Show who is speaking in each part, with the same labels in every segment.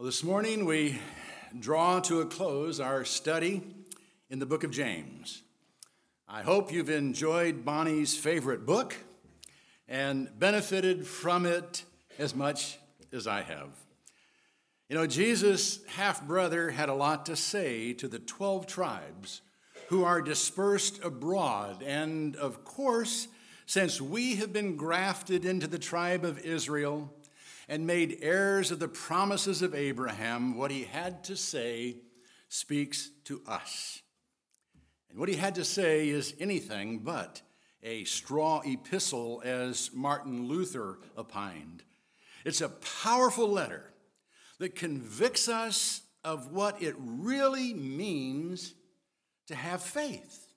Speaker 1: Well, this morning we draw to a close our study in the book of James. I hope you've enjoyed Bonnie's favorite book and benefited from it as much as I have. You know, Jesus' half brother had a lot to say to the 12 tribes who are dispersed abroad. And of course, since we have been grafted into the tribe of Israel, and made heirs of the promises of Abraham, what he had to say speaks to us. And what he had to say is anything but a straw epistle, as Martin Luther opined. It's a powerful letter that convicts us of what it really means to have faith.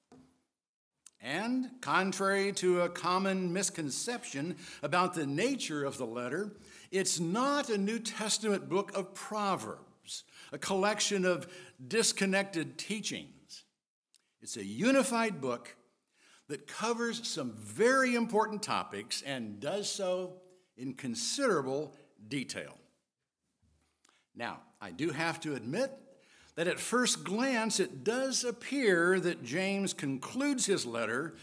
Speaker 1: And contrary to a common misconception about the nature of the letter, it's not a New Testament book of Proverbs, a collection of disconnected teachings. It's a unified book that covers some very important topics and does so in considerable detail. Now, I do have to admit that at first glance it does appear that James concludes his letter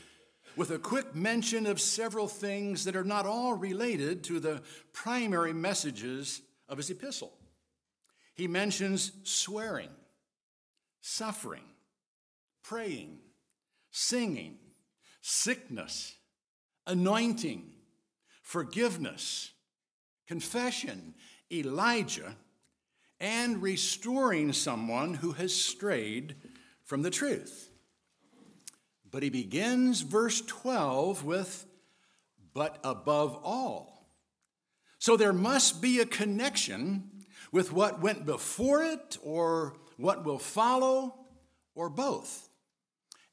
Speaker 1: with a quick mention of several things that are not all related to the primary messages of his epistle. He mentions swearing, suffering, praying, singing, sickness, anointing, forgiveness, confession, Elijah, and restoring someone who has strayed from the truth. But he begins verse 12 with, but above all. So there must be a connection with what went before it or what will follow or both.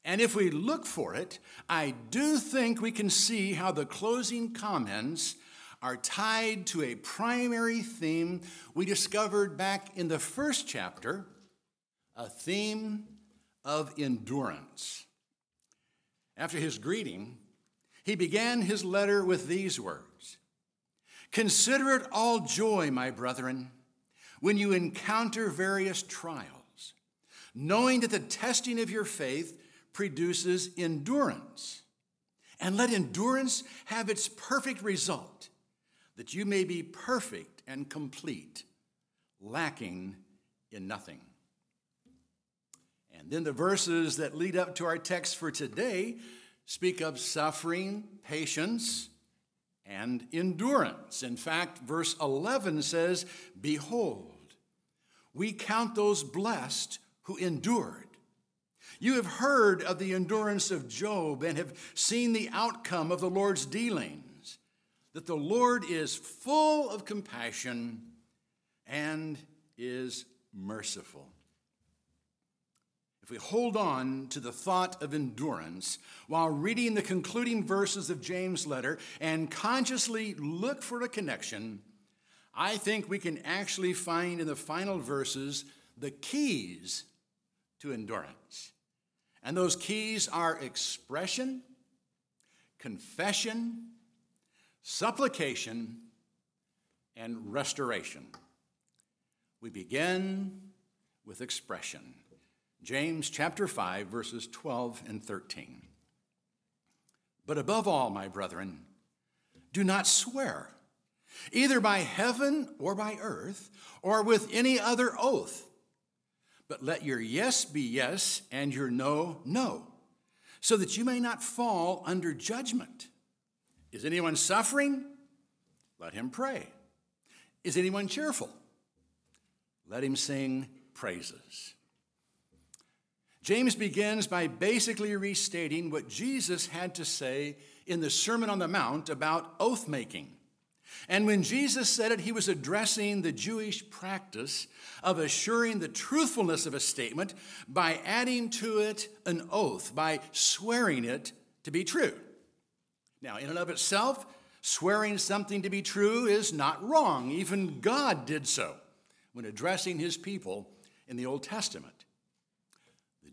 Speaker 1: And if we look for it, I do think we can see how the closing comments are tied to a primary theme we discovered back in the first chapter a theme of endurance. After his greeting, he began his letter with these words Consider it all joy, my brethren, when you encounter various trials, knowing that the testing of your faith produces endurance. And let endurance have its perfect result, that you may be perfect and complete, lacking in nothing. And then the verses that lead up to our text for today speak of suffering, patience, and endurance. In fact, verse 11 says, Behold, we count those blessed who endured. You have heard of the endurance of Job and have seen the outcome of the Lord's dealings, that the Lord is full of compassion and is merciful. If we hold on to the thought of endurance while reading the concluding verses of James' letter and consciously look for a connection, I think we can actually find in the final verses the keys to endurance. And those keys are expression, confession, supplication, and restoration. We begin with expression. James chapter 5, verses 12 and 13. But above all, my brethren, do not swear, either by heaven or by earth, or with any other oath, but let your yes be yes and your no, no, so that you may not fall under judgment. Is anyone suffering? Let him pray. Is anyone cheerful? Let him sing praises. James begins by basically restating what Jesus had to say in the Sermon on the Mount about oath making. And when Jesus said it, he was addressing the Jewish practice of assuring the truthfulness of a statement by adding to it an oath, by swearing it to be true. Now, in and of itself, swearing something to be true is not wrong. Even God did so when addressing his people in the Old Testament.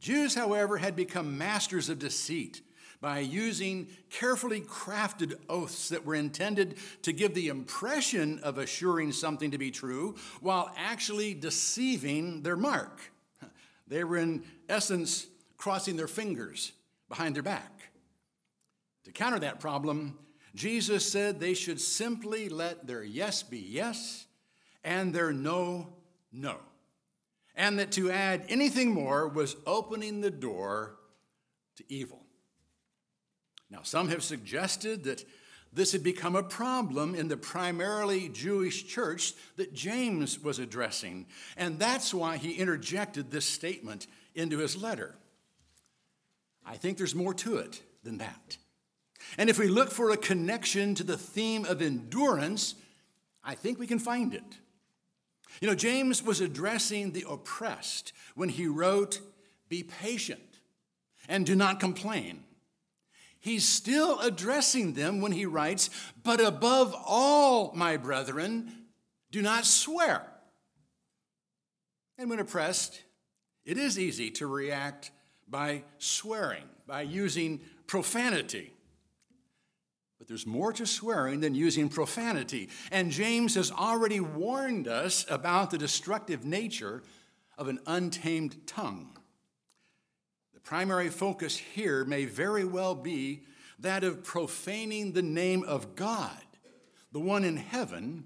Speaker 1: Jews, however, had become masters of deceit by using carefully crafted oaths that were intended to give the impression of assuring something to be true while actually deceiving their mark. They were, in essence, crossing their fingers behind their back. To counter that problem, Jesus said they should simply let their yes be yes and their no, no. And that to add anything more was opening the door to evil. Now, some have suggested that this had become a problem in the primarily Jewish church that James was addressing, and that's why he interjected this statement into his letter. I think there's more to it than that. And if we look for a connection to the theme of endurance, I think we can find it. You know, James was addressing the oppressed when he wrote, Be patient and do not complain. He's still addressing them when he writes, But above all, my brethren, do not swear. And when oppressed, it is easy to react by swearing, by using profanity. But there's more to swearing than using profanity. And James has already warned us about the destructive nature of an untamed tongue The primary focus here may very well be that of profaning the name of God, the one in heaven,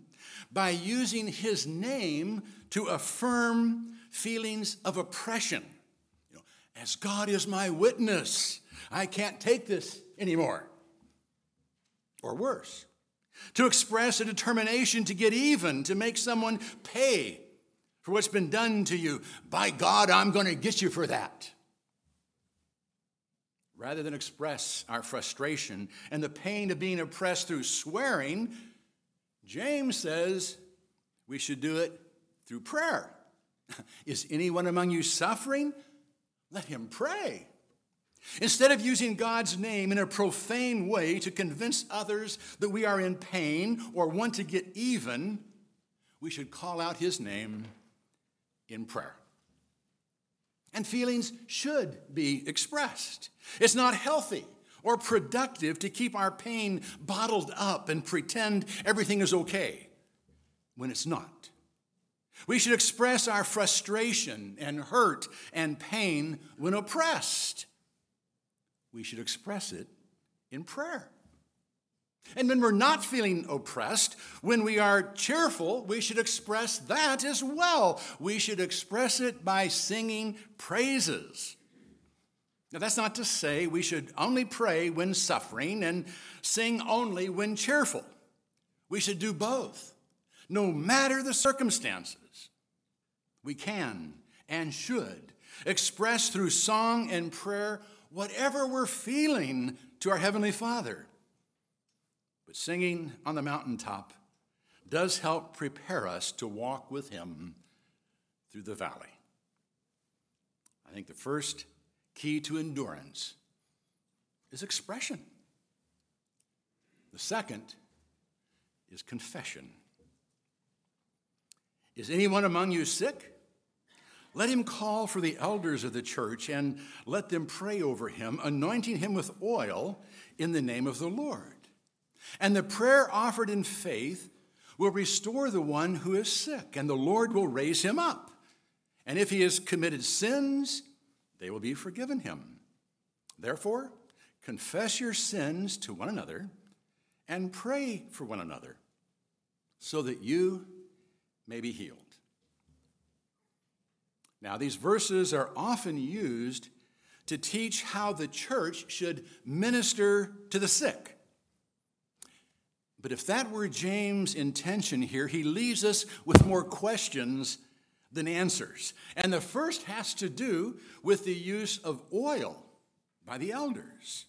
Speaker 1: by using his name to affirm feelings of oppression. You know, as God is my witness, I can't take this anymore. Or worse, to express a determination to get even, to make someone pay for what's been done to you. By God, I'm going to get you for that rather than express our frustration and the pain of being oppressed through swearing, James says we should do it through prayer. Is anyone among you suffering? Let him pray. Instead of using God's name in a profane way to convince others that we are in pain or want to get even, we should call out his name in prayer. And feelings should be expressed. It's not healthy or productive to keep our pain bottled up and pretend everything is okay when it's not. We should express our frustration and hurt and pain when oppressed. We should express it in prayer. And when we're not feeling oppressed, when we are cheerful, we should express that as well. We should express it by singing praises. Now, that's not to say we should only pray when suffering and sing only when cheerful. We should do both, no matter the circumstances. We can and should express through song and prayer whatever we're feeling to our Heavenly Father. But singing on the mountaintop does help prepare us to walk with Him through the valley. I think the first key to endurance is expression. The second is confession. Is anyone among you sick? Let him call for the elders of the church and let them pray over him, anointing him with oil in the name of the Lord. And the prayer offered in faith will restore the one who is sick, and the Lord will raise him up. And if he has committed sins, they will be forgiven him. Therefore, confess your sins to one another and pray for one another so that you may be healed. Now, these verses are often used to teach how the church should minister to the sick. But if that were James' intention here, he leaves us with more questions than answers. And the first has to do with the use of oil by the elders.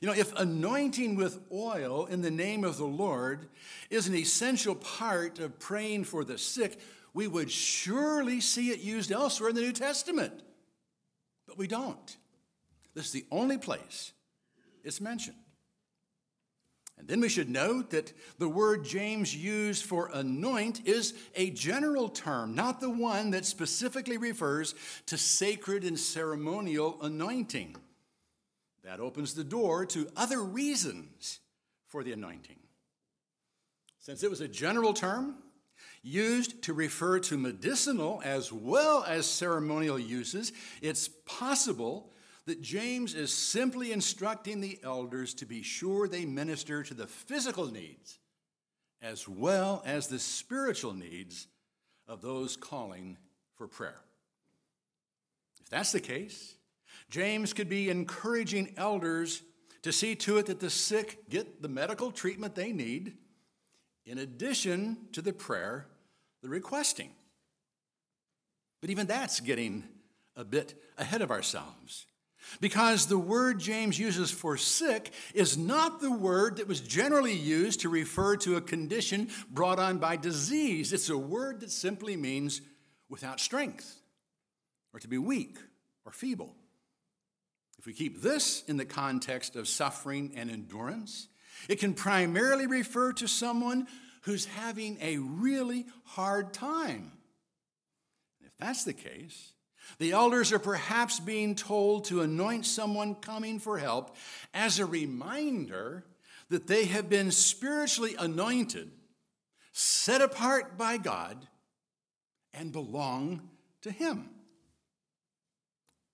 Speaker 1: You know, if anointing with oil in the name of the Lord is an essential part of praying for the sick, we would surely see it used elsewhere in the New Testament. But we don't. This is the only place it's mentioned. And then we should note that the word James used for anoint is a general term, not the one that specifically refers to sacred and ceremonial anointing. That opens the door to other reasons for the anointing. Since it was a general term used to refer to medicinal as well as ceremonial uses, it's possible that James is simply instructing the elders to be sure they minister to the physical needs as well as the spiritual needs of those calling for prayer. If that's the case, James could be encouraging elders to see to it that the sick get the medical treatment they need, in addition to the prayer they're requesting. But even that's getting a bit ahead of ourselves. Because the word James uses for sick is not the word that was generally used to refer to a condition brought on by disease. It's a word that simply means without strength, or to be weak or feeble. If we keep this in the context of suffering and endurance, it can primarily refer to someone who's having a really hard time. If that's the case, the elders are perhaps being told to anoint someone coming for help as a reminder that they have been spiritually anointed, set apart by God, and belong to Him.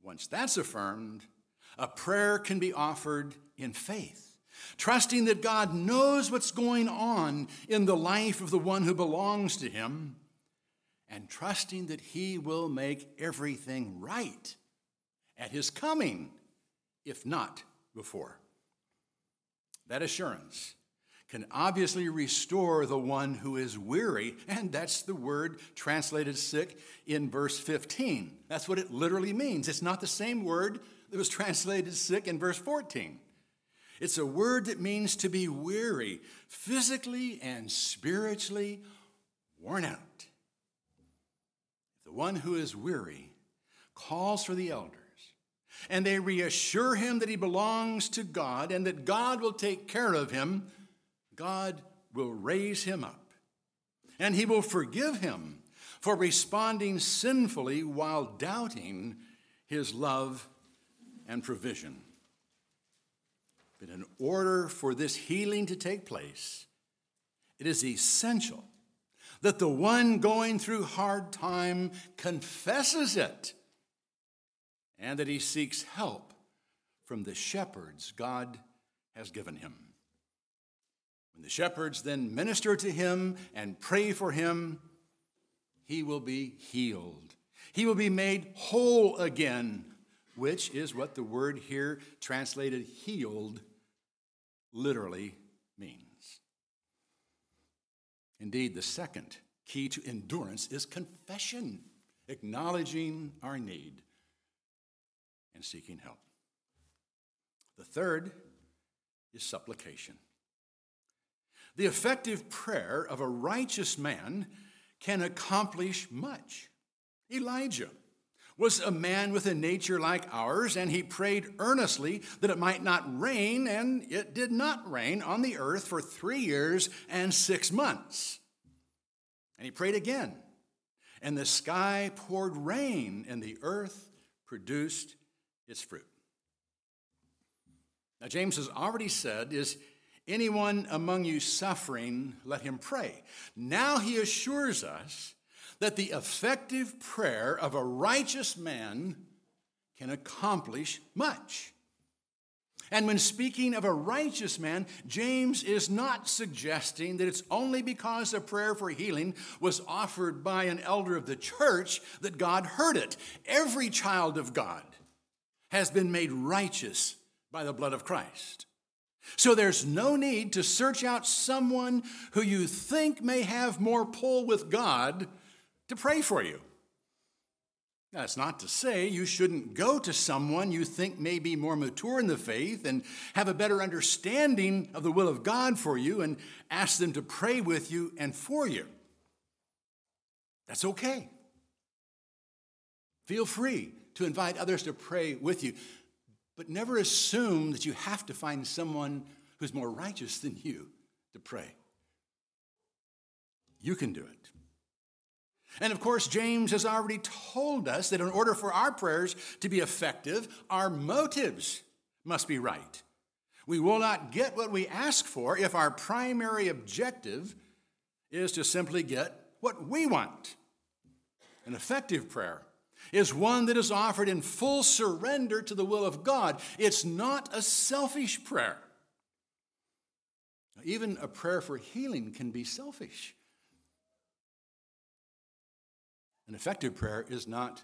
Speaker 1: Once that's affirmed, a prayer can be offered in faith, trusting that God knows what's going on in the life of the one who belongs to Him, and trusting that He will make everything right at His coming, if not before. That assurance can obviously restore the one who is weary, and that's the word translated sick in verse 15. That's what it literally means. It's not the same word that was translated sick in verse 14. It's a word that means to be weary, physically and spiritually worn out. The one who is weary calls for the elders, and they reassure him that he belongs to God and that God will take care of him. God will raise him up, and he will forgive him for responding sinfully while doubting his love and provision. But in order for this healing to take place, it is essential that the one going through hard time confesses it and that he seeks help from the shepherds God has given him. When the shepherds then minister to him and pray for him, he will be healed. He will be made whole again which is what the word here translated healed literally means. Indeed, the second key to endurance is confession, acknowledging our need and seeking help. The third is supplication. The effective prayer of a righteous man can accomplish much. Elijah was a man with a nature like ours, and he prayed earnestly that it might not rain, and it did not rain on the earth for three years and six months. And he prayed again, and the sky poured rain, and the earth produced its fruit. Now, James has already said, Is anyone among you suffering? Let him pray. Now he assures us that the effective prayer of a righteous man can accomplish much. And when speaking of a righteous man, James is not suggesting that it's only because a prayer for healing was offered by an elder of the church that God heard it. Every child of God has been made righteous by the blood of Christ. So there's no need to search out someone who you think may have more pull with God to pray for you. That's not to say you shouldn't go to someone you think may be more mature in the faith and have a better understanding of the will of God for you and ask them to pray with you and for you. That's okay. Feel free to invite others to pray with you, but never assume that you have to find someone who's more righteous than you to pray. You can do it. And of course, James has already told us that in order for our prayers to be effective, our motives must be right. We will not get what we ask for if our primary objective is to simply get what we want. An effective prayer is one that is offered in full surrender to the will of God. It's not a selfish prayer. Even a prayer for healing can be selfish. An effective prayer is not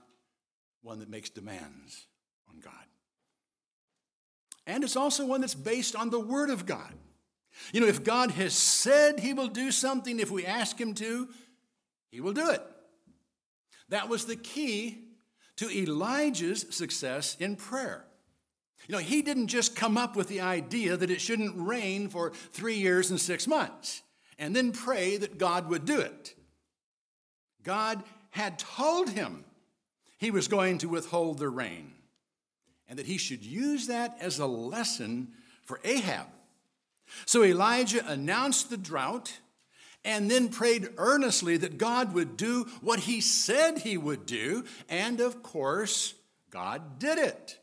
Speaker 1: one that makes demands on God. And it's also one that's based on the Word of God. You know, if God has said He will do something, if we ask Him to, He will do it. That was the key to Elijah's success in prayer. You know, he didn't just come up with the idea that it shouldn't rain for three years and six months and then pray that God would do it. God had told him he was going to withhold the rain and that he should use that as a lesson for Ahab. So Elijah announced the drought and then prayed earnestly that God would do what he said he would do, and of course, God did it.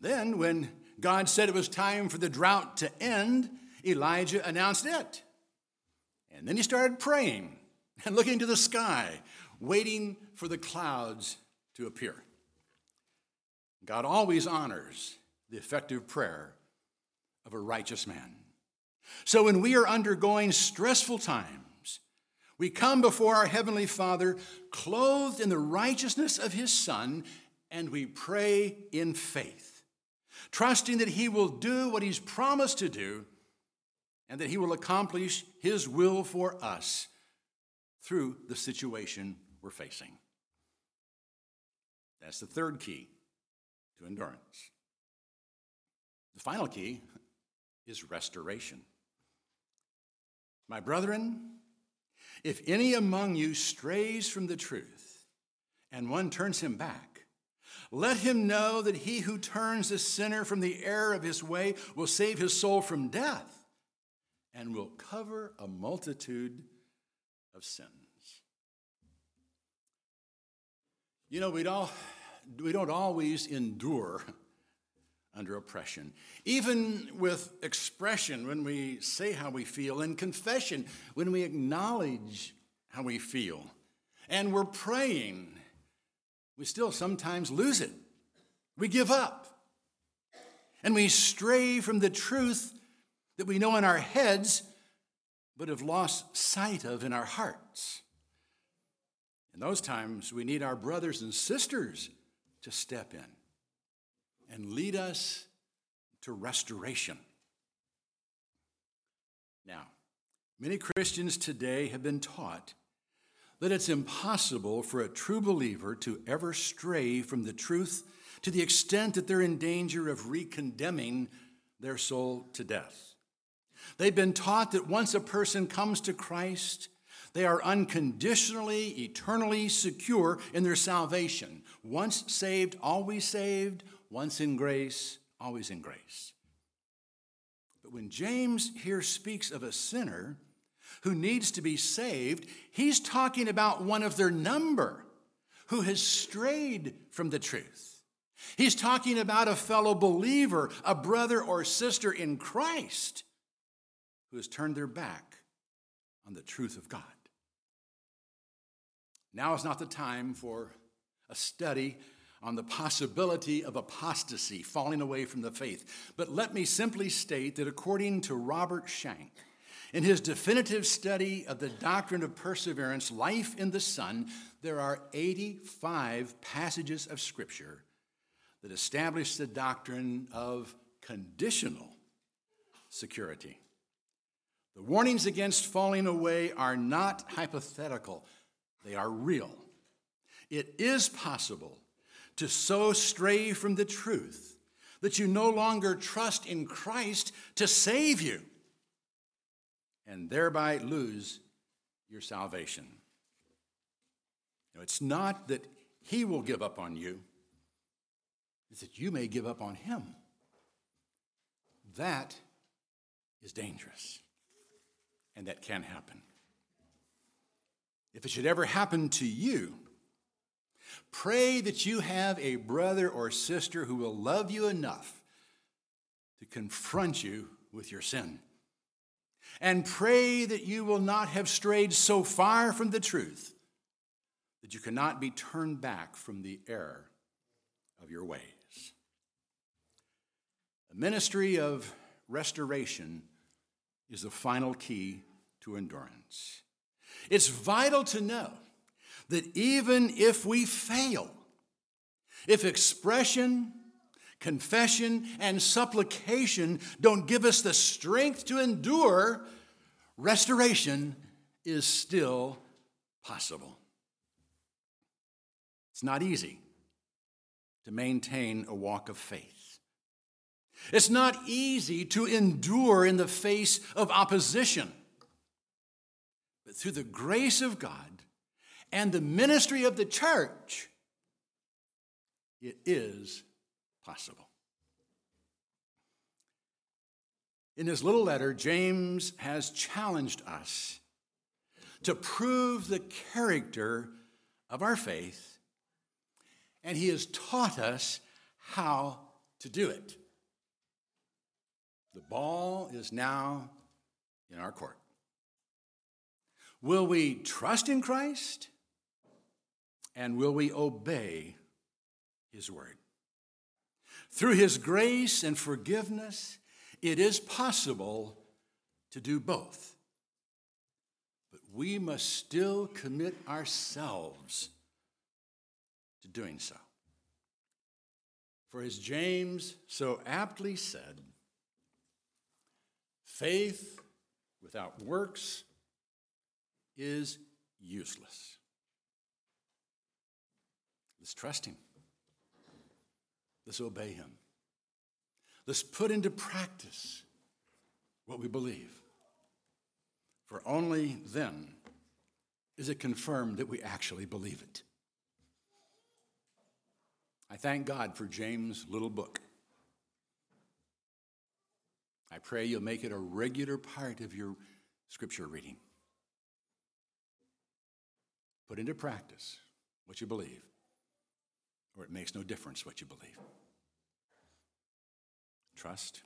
Speaker 1: Then, when God said it was time for the drought to end, Elijah announced it. And then he started praying and looking to the sky, waiting for the clouds to appear. God always honors the effective prayer of a righteous man. So when we are undergoing stressful times, we come before our Heavenly Father clothed in the righteousness of His Son, and we pray in faith, trusting that He will do what He's promised to do and that He will accomplish His will for us through the situation we're facing. That's the third key to endurance. The final key is restoration. My brethren, if any among you strays from the truth and one turns him back, let him know that he who turns a sinner from the error of his way will save his soul from death and will cover a multitude of sins. You know, we'd all, we don't always endure under oppression. Even with expression, when we say how we feel, and confession, when we acknowledge how we feel, and we're praying, we still sometimes lose it. We give up. And we stray from the truth that we know in our heads, but have lost sight of in our hearts. In those times, we need our brothers and sisters to step in and lead us to restoration. Now, many Christians today have been taught that it's impossible for a true believer to ever stray from the truth to the extent that they're in danger of recondemning their soul to death. They've been taught that once a person comes to Christ, they are unconditionally, eternally secure in their salvation. Once saved, always saved, once in grace, always in grace. But when James here speaks of a sinner who needs to be saved, he's talking about one of their number who has strayed from the truth. He's talking about a fellow believer, a brother or sister in Christ who has turned their back on the truth of God. Now is not the time for a study on the possibility of apostasy, falling away from the faith. But let me simply state that according to Robert Shank, in his definitive study of the doctrine of perseverance, life in the Son, there are 85 passages of Scripture that establish the doctrine of conditional security. The warnings against falling away are not hypothetical, they are real. It is possible to so stray from the truth that you no longer trust in Christ to save you and thereby lose your salvation. It's not that he will give up on you, it's that you may give up on him. That is dangerous, and that can happen. If it should ever happen to you, Pray that you have a brother or sister who will love you enough to confront you with your sin. And pray that you will not have strayed so far from the truth that you cannot be turned back from the error of your ways. The ministry of restoration is the final key to endurance. It's vital to know that even if we fail, if expression, confession, and supplication don't give us the strength to endure, restoration is still possible. It's not easy to maintain a walk of faith. It's not easy to endure in the face of opposition. But through the grace of God and the ministry of the church, it is possible. In his little letter, James has challenged us to prove the character of our faith, and he has taught us how to do it. The ball is now in our court. Will we trust in Christ? And will we obey His word? Through His grace and forgiveness, it is possible to do both. But we must still commit ourselves to doing so. For as James so aptly said, Faith without works is useless. Let's trust Him. Let's obey Him. Let's put into practice what we believe. For only then is it confirmed that we actually believe it. I thank God for James' little book. I pray you'll make it a regular part of your scripture reading. Put into practice what you believe, or it makes no difference what you believe. Trust